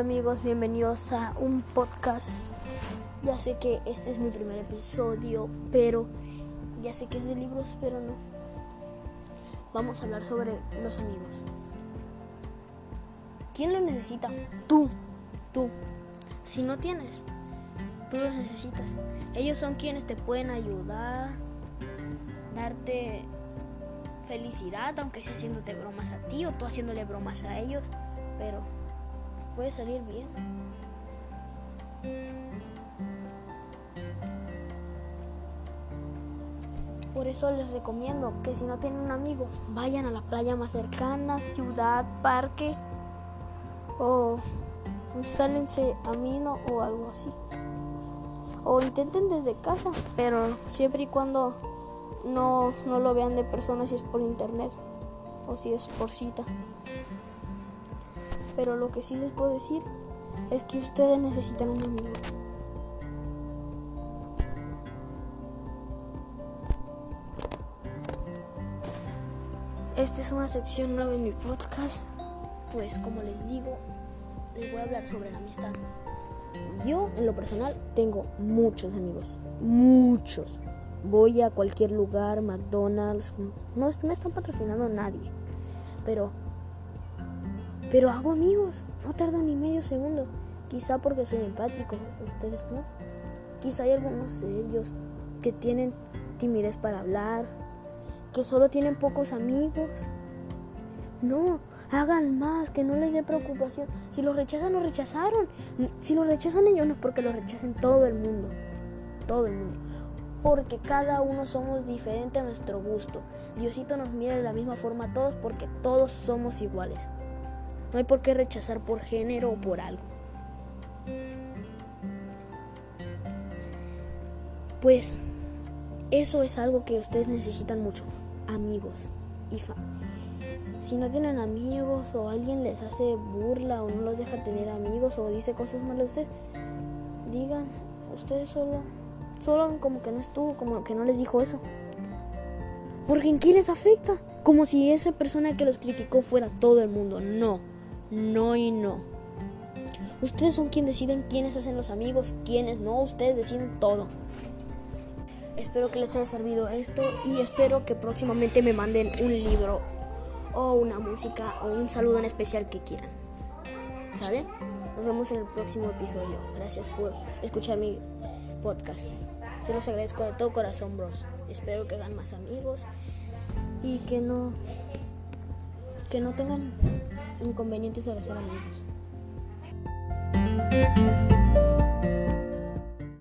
Hola amigos, bienvenidos a un podcast. Ya sé que este es mi primer episodio, pero ya sé que es de libros, pero no. Vamos a hablar sobre los amigos. ¿Quién lo necesita? Tú, tú. Si no tienes, tú los necesitas. Ellos son quienes te pueden ayudar, darte felicidad, aunque sea haciéndote bromas a ti o tú haciéndole bromas a ellos, pero puede salir bien. Por eso les recomiendo que si no tienen un amigo, vayan a la playa más cercana, ciudad, parque o instálense amino o algo así. O intenten desde casa, pero siempre y cuando no, no lo vean de personas si es por internet o si es por cita. Pero lo que sí les puedo decir es que ustedes necesitan un amigo. Esta es una sección nueva en mi podcast. Pues como les digo, les voy a hablar sobre la amistad. Yo en lo personal tengo muchos amigos, muchos. Voy a cualquier lugar, McDonald's, no me están patrocinando nadie, pero pero hago amigos, no tardan ni medio segundo. Quizá porque soy empático, ustedes no. Quizá hay algunos serios que tienen timidez para hablar, que solo tienen pocos amigos. No, hagan más, que no les dé preocupación. Si los rechazan, los rechazaron. Si los rechazan ellos, no es porque los rechacen todo el mundo. Todo el mundo. Porque cada uno somos diferentes a nuestro gusto. Diosito nos mira de la misma forma a todos porque todos somos iguales. No hay por qué rechazar por género o por algo. Pues eso es algo que ustedes necesitan mucho. Amigos y si no tienen amigos o alguien les hace burla o no los deja tener amigos o dice cosas malas de ustedes, digan, ustedes solo, solo como que no estuvo, como que no les dijo eso. Porque en qué les afecta, como si esa persona que los criticó fuera todo el mundo. No no y no. Ustedes son quienes deciden quiénes hacen los amigos, quiénes no, ustedes deciden todo. Espero que les haya servido esto y espero que próximamente me manden un libro o una música o un saludo en especial que quieran. ¿Sale? Nos vemos en el próximo episodio. Gracias por escuchar mi podcast. Se los agradezco de todo corazón, bros. Espero que hagan más amigos y que no que no tengan inconvenientes al ser amigos.